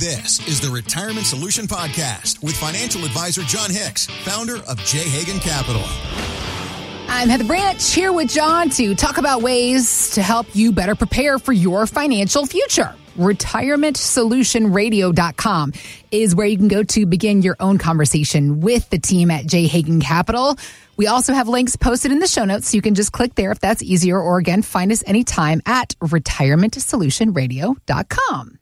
This is the Retirement Solution Podcast with financial advisor Jon Hicks, founder of J. Hagan Capital. I'm Heather Branch here with Jon to talk about ways to help you better prepare for your financial future. RetirementSolutionRadio.com is where you can go to begin your own conversation with the team at J. Hagan Capital. We also have links posted in the show notes, so you can just click there if that's easier, or again, find us anytime at retirementsolutionradio.com.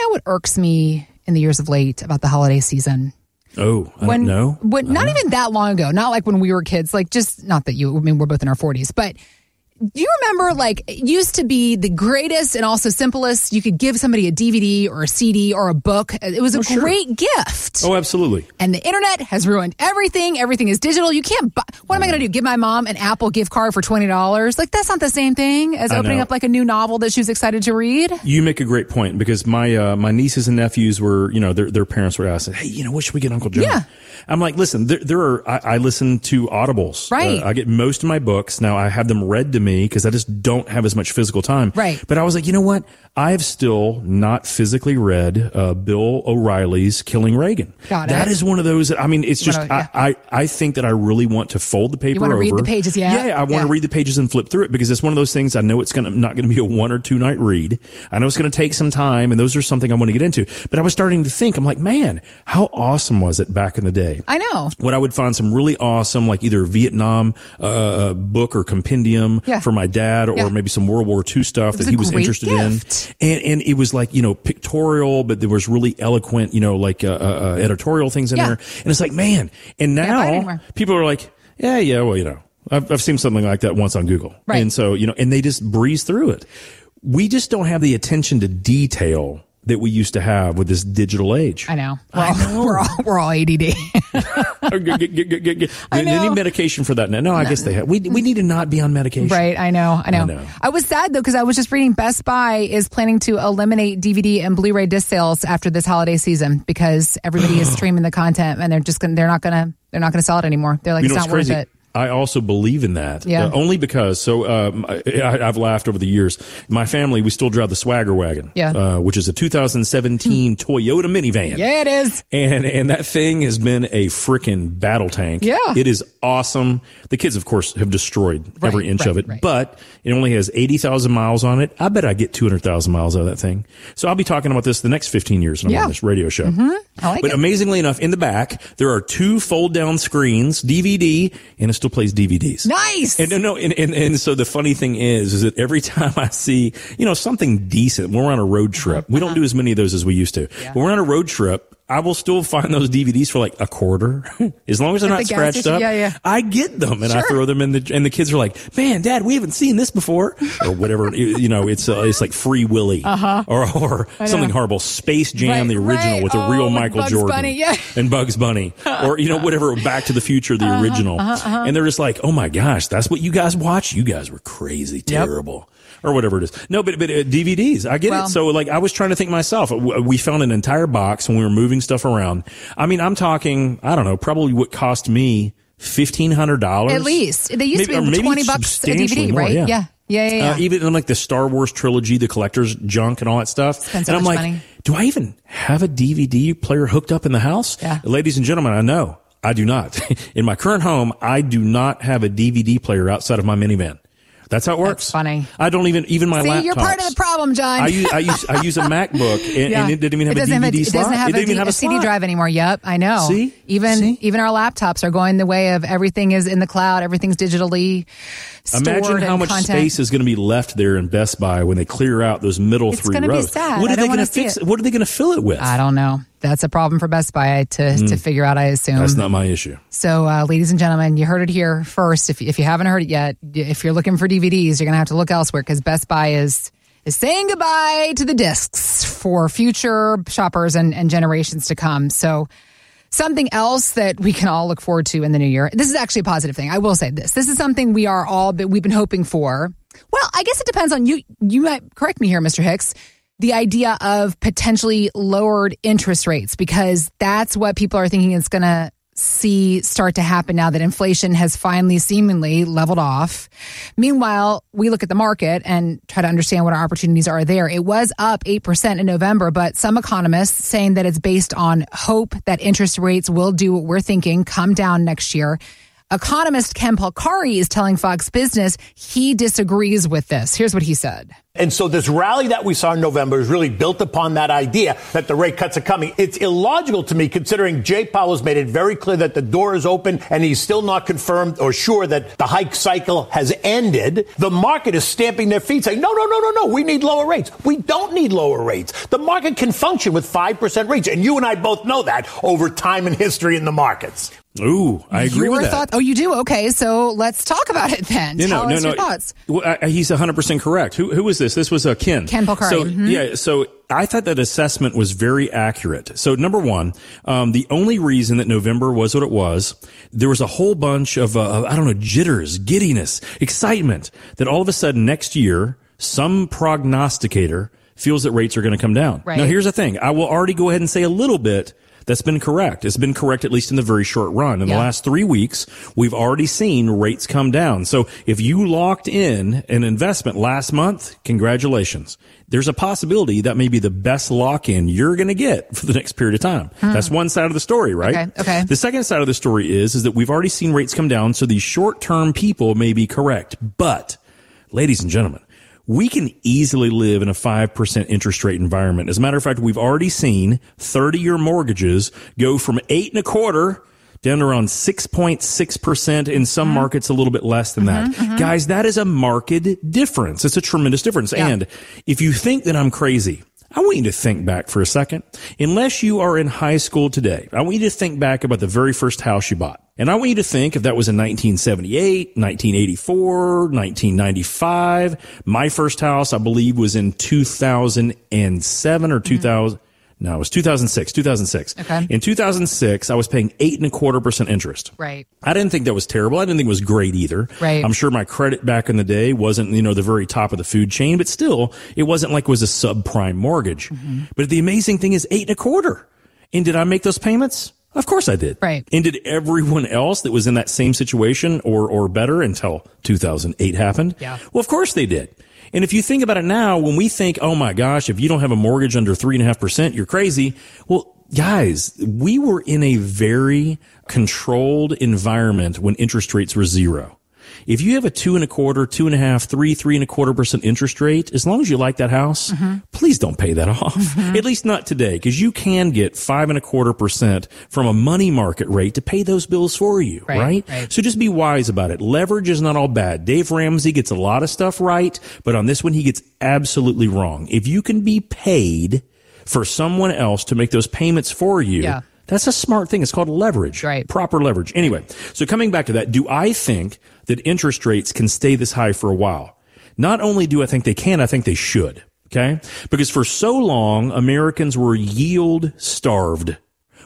You know what irks me in the years of late about the holiday season? Oh, I when, don't know. When, not even that long ago, not like when we were kids, like just not that you, I mean, we're both in our 40s, but do you remember like it used to be the greatest and also simplest? You could give somebody a DVD or a CD or a book. It was a Oh, sure. great gift. Oh, absolutely. And the internet has ruined everything. Everything is digital. You can't buy. What am I going to do? Give my mom an Apple gift card for $20? Like, that's not the same thing as I opening know. up like a new novel that she was excited to read. You make a great point because my uh, my nieces and nephews were, you know, their their parents were asking, "Hey, you know, what should we get Uncle Jon?" Yeah. I'm like, listen, there, there are. I, I listen to audibles. Right. Uh, I get most of my books now. I have them read to me because I just don't have as much physical time. Right. But I was like, you know what? I've still not physically read uh, Bill O'Reilly's Killing Reagan. Got it. That is one of those. That, I mean, it's just. wanna- yeah. I, I I think that I really want to fold the paper wanna over. read the pages, yeah? Yeah. I want Yeah. to read the pages and flip through it because it's one of those things I know it's gonna not gonna be a one or two night read. I know it's gonna take some time, and those are something I want to get into. But I was starting to think, I'm like, man, how awesome was it back in the day? I know. when I would find some really awesome, like either Vietnam uh, book or compendium Yeah. For my dad, or Yeah. maybe some World War II stuff that he was interested gift. in, and and it was like you know pictorial, but there was really eloquent, you know, like uh, uh, uh, editorial things in Yeah. there, and it's like man, and now people are like, yeah, yeah, well, you know, I've I've seen something like that once on Google, Right. and so you know, and they just breeze through it. We just don't have the attention to detail that we used to have with this digital age. I know. We're all, we're all, we're all ADD. Get- get- get- get- get- I know. need medication for that now. No, I guess they have. We we need to not be on medication. Right, I know, I know. I, know. was sad though because I was just reading Best Buy is planning to eliminate DVD and Blu-ray disc sales after this holiday season because everybody is streaming the content and they're just gonna they're not gonna they're not gonna sell it anymore. They're like You it's know not what's worth it. I also believe in that. Yeah. Uh, only because, so um, I, I've laughed over the years. My family, we still drive the Swagger wagon, Yeah. uh, which is a 2017 Toyota minivan. Yeah, it is. And and that thing has been a freaking battle tank. Yeah. It is awesome. The kids, of course, have destroyed every inch right, of it, right. but it only has 80,000 miles on it. I bet I get 200,000 miles out of that thing. So I'll be talking about this the next 15 years when I'm on this radio show. I like but it. amazingly enough, in the back, there are two fold down screens, DVD, and it still plays DVDs. Nice. And no, no, and, and, and so the funny thing is, is that every time I see, you know, something decent, when we're on a road trip, we don't do as many of those as we used to. But we're on a road trip, I will still find those DVDs for like a quarter, as long as they're At not the scratched station? up. Yeah, yeah. I get them and I throw them in the, and the kids are like, "Man, Dad, we haven't seen this before," or whatever. you know, it's uh, it's like Free Willy, uh-huh. or or something horrible, Space Jam, Right, the original right. with the Oh, real Michael Bugs Jordan Bunny, yeah. and Bugs Bunny, or you know whatever, Back to the Future, the Uh-huh, original, and they're just like, "Oh my gosh, that's what you guys watch? You guys were crazy, terrible." Or whatever it is. No, but, but uh, DVDs, I get Well- it. So like, I was trying to think myself, we found an entire box when we were moving stuff around. I mean, I'm talking, I don't know, probably what cost me $1,500. At least they used Maybe- to be maybe twenty bucks a DVD, more, right? yeah. Yeah, yeah, yeah. yeah. Uh, even in like the Star Wars trilogy, the collector's junk and all that stuff. Spend so and I'm like, money. do I even have a DVD player hooked up in the house? Yeah. Ladies and gentlemen, I know I do not. in my current home, I do not have a DVD player outside of my minivan. That's how it works. funny. I don't even, even my See, laptops. you're part of the problem, Jon. I use, I use, I use a MacBook and, Yeah. and it didn't even have It a DVD have a, slot. It doesn't have, it a, didn't even have a, a CD slot. drive anymore. Yep, I know. See? Even See? even our laptops are going the way of everything is in the cloud. Everything's digitally stored. Imagine how much content. space is going to be left there in Best Buy when they clear out those middle It's three rows. sad. What I are they don't going to fix? it. What are they going to fill it with? I don't know. That's a problem for Best Buy to to figure out. I assume. That's not my issue. So, uh, ladies and gentlemen, you heard it here first. If, if you haven't heard it yet, if you're looking for DVDs, you're going to have to look elsewhere because Best Buy is is saying goodbye to the discs for future shoppers and, and generations to come. So, something else that we can all look forward to in the new year. This is actually a positive thing. I will say this. This is something we are all we've been hoping for. Well, I guess it depends on you. You might correct me here, Mr. Hicks. The idea of potentially lowered interest rates because that's what people are thinking is going to see start to happen now that inflation has finally seemingly leveled off. Meanwhile, we look at the market and try to understand what our opportunities are there. It was up 8% in November, but some economists saying that it's based on hope that interest rates will do what we're thinking, come down next year. Economist Ken Polcari is telling Fox Business he disagrees with this. Here's what he said. And so this rally that we saw in November is really built upon that idea that the rate cuts are coming. It's illogical to me considering Jay Powell has made it very clear that the door is open and he's still not confirmed or sure that the hike cycle has ended. The market is stamping their feet saying, no, no, no, no, no, we need lower rates. We don't need lower rates. The market can function with 5% rates. And you and I both know that over time and history in the markets. Ooh, I agree Your with that. thought? Oh, you do? Okay, so let's talk about it then. No, Tell no, us no, your no. thoughts. Well, I, he's 100% correct. Who, who was this? This was uh, Ken. Ken Polcari. So, Mhm. yeah, so I thought that assessment was very accurate. So, number one, um, the only reason that November was what it was, there was a whole bunch of, uh, I don't know, jitters, giddiness, excitement that all of a sudden next year, some prognosticator feels that rates are going to come down. Right. Now, here's the thing. I will already go ahead and say a little bit that's been correct. It's been correct at least in the very short run. In Yeah. the last three weeks, we've already seen rates come down. So if you locked in an investment last month, congratulations. There's a possibility that may be the best lock in you're going to get for the next period of time. Hmm. That's one side of the story, right? Okay, okay. The second side of the story is, is that we've already seen rates come down. So these short term people may be correct, but ladies and gentlemen, we can easily live in a 5% interest rate environment. As a matter of fact, we've already seen 30 year mortgages go from eight and a quarter down to around 6.6%. In some Mm-hmm. markets, a little bit less than that. Guys, that is a marked difference. It's a tremendous difference. Yeah. And if you think that I'm crazy, I want you to think back for a second. Unless you are in high school today, I want you to think back about the very first house you bought. And I want you to think if that was in 1978, 1984, 1995. My first house, I believe, was in 2007 or 2000. No, it was 2006, 2006. Okay. In 2006, I was paying eight and a quarter percent interest. Right. I didn't think that was terrible. I didn't think it was great either. Right. I'm sure my credit back in the day wasn't, you know, the very top of the food chain, but still, it wasn't like it was a subprime mortgage. Mm-hmm. But the amazing thing is eight and a quarter. And did I make those payments? Of course I did. Right. And did everyone else that was in that same situation or, or better until 2008 happened? Yeah. Well, of course they did. And if you think about it now, when we think, oh my gosh, if you don't have a mortgage under three and a half percent, you're crazy. Well, guys, we were in a very controlled environment when interest rates were zero. If you have a two and a quarter, two and a half, three, three and a quarter percent interest rate, as long as you like that house, mm-hmm. please don't pay that off. Mm-hmm. At least not today, because you can get five and a quarter percent from a money market rate to pay those bills for you, Right, right? right. So just be wise about it. Leverage is not all bad. Dave Ramsey gets a lot of stuff right, but on this one, he gets absolutely wrong. If you can be paid for someone else to make those payments for you, Yeah. That's a smart thing. It's called leverage. Right. Proper leverage. Anyway, so coming back to that, do I think that interest rates can stay this high for a while? Not only do I think they can, I think they should. Okay. Because for so long, Americans were yield starved.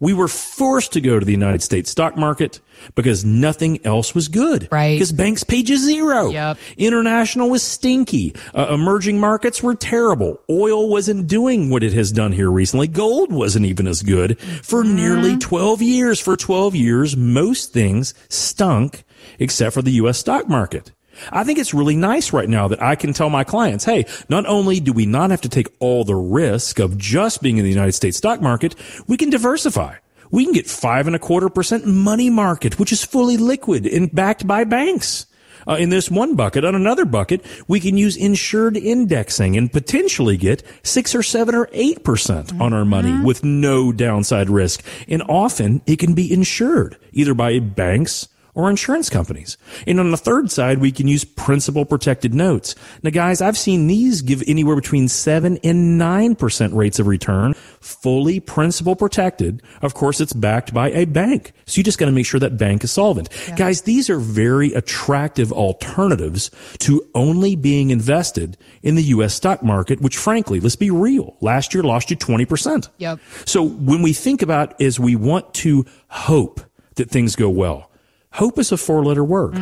We were forced to go to the United States stock market because nothing else was good. Right. Because banks paid you zero. Yep. International was stinky. Uh, emerging markets were terrible. Oil wasn't doing what it has done here recently. Gold wasn't even as good for nearly 12 years. For 12 years, most things stunk except for the U.S. stock market. I think it's really nice right now that I can tell my clients, hey, not only do we not have to take all the risk of just being in the United States stock market, we can diversify. We can get five and a quarter percent money market, which is fully liquid and backed by banks. Uh, in this one bucket, on another bucket, we can use insured indexing and potentially get six or seven or eight percent on our money with no downside risk. And often it can be insured either by banks or insurance companies. And on the third side, we can use principal protected notes. Now, guys, I've seen these give anywhere between seven and nine percent rates of return, fully principal protected. Of course, it's backed by a bank. So you just got to make sure that bank is solvent. Guys, these are very attractive alternatives to only being invested in the U.S. stock market, which frankly, let's be real, last year lost you 20%. Yep. So when we think about is we want to hope that things go well. Hope is a four letter word,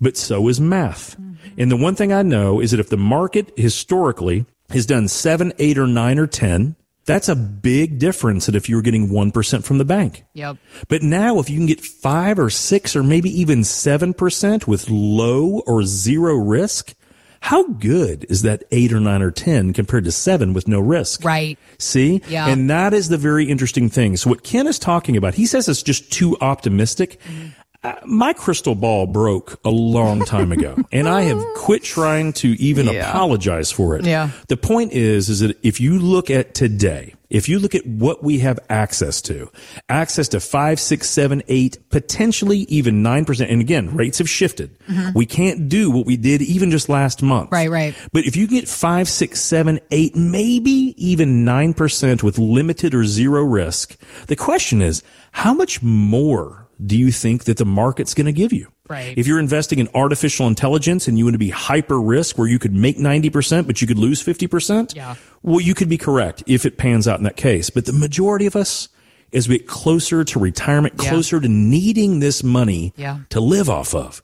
but so is math. And the one thing I know is that if the market historically has done seven, eight, or nine, or 10, That's a big difference that if you were getting 1% from the bank. Yep. But now if you can get five or six or maybe even 7% with low or zero risk, how good is that eight or nine or 10 compared to seven with no risk? Right. See? Yeah. And that is the very interesting thing. So what Ken is talking about, he says it's just too optimistic. Mm-hmm. Uh, my crystal ball broke a long time ago and I have quit trying to even Yeah. apologize for it. Yeah. The point is, is that if you look at today, if you look at what we have access to, access to five, six, seven, eight, potentially even 9%. And again, rates have shifted. We can't do what we did even just last month. Mm-hmm. Right, right. But if you get five, six, seven, eight, maybe even 9% with limited or zero risk, the question is, how much more do you think that the market's going to give you? Right. If you're investing in artificial intelligence and you want to be hyper risk where you could make 90%, but you could lose 50%, Yeah. well, you could be correct if it pans out in that case. But the majority of us, as we get closer to retirement, Yeah. closer to needing this money Yeah. to live off of,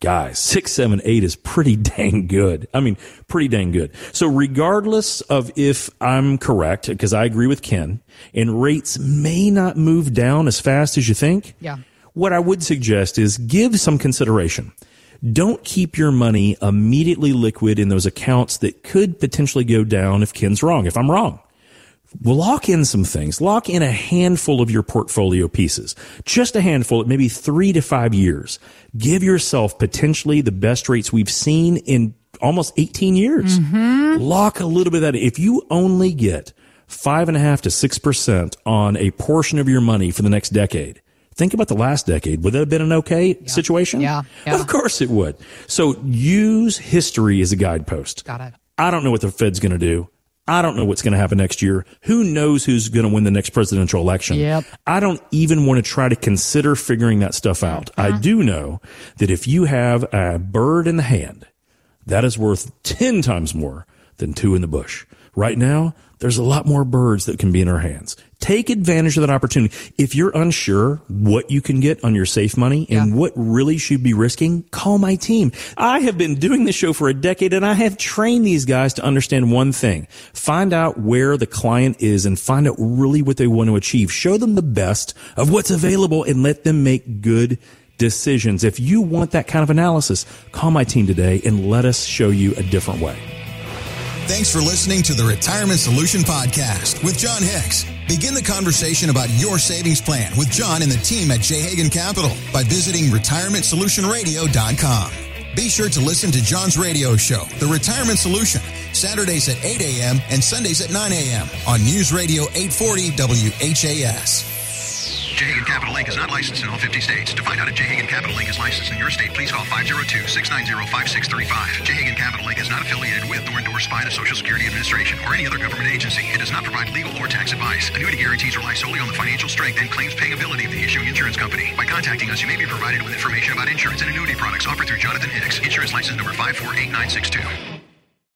guys, six, seven, eight is pretty dang good. I mean, pretty dang good. So regardless of if I'm correct, because I agree with Ken, and rates may not move down as fast as you think. Yeah. What I would suggest is give some consideration. Don't keep your money immediately liquid in those accounts that could potentially go down if Ken's wrong, if I'm wrong. Well, lock in some things. Lock in a handful of your portfolio pieces. Just a handful at maybe three to five years. Give yourself potentially the best rates we've seen in almost 18 years. Mm-hmm. Lock a little bit of that. If you only get five and a half to six percent on a portion of your money for the next decade, think about the last decade. Would that have been an okay situation? Yeah, yeah. Of course it would. So use history as a guidepost. Got it. I don't know what the Fed's going to do. I don't know what's going to happen next year. Who knows who's going to win the next presidential election? Yep. I don't even want to try to consider figuring that stuff out. I uh-huh. do know that if you have a bird in the hand, that is worth 10 times more than two in the bush. Right now, there's a lot more birds that can be in our hands. Take advantage of that opportunity. If you're unsure what you can get on your safe money and Yeah. what really should be risking, call my team. I have been doing this show for a decade and I have trained these guys to understand one thing. Find out where the client is and find out really what they want to achieve. Show them the best of what's available and let them make good decisions. If you want that kind of analysis, call my team today and let us show you a different way. Thanks for listening to the Retirement Solution Podcast with Jon Hicks. Begin the conversation about your savings plan with Jon and the team at J. Hagan Capital by visiting retirementsolutionradio.com. Be sure to listen to Jon's radio show, The Retirement Solution, Saturdays at 8 a.m. and Sundays at 9 a.m. on News Radio 840 WHAS. J. Hagan Capital Inc. is not licensed in all 50 states. To find out if J. Hagan Capital Inc. is licensed in your state, please call 502-690-5635. J. Hagan Capital Inc. is not affiliated with nor endorsed by the Social Security Administration or any other government agency. It does not provide legal or tax advice. Annuity guarantees rely solely on the financial strength and claims paying ability of the issuing insurance company. By contacting us, you may be provided with information about insurance and annuity products offered through Jonathan Hicks, insurance license number 548962.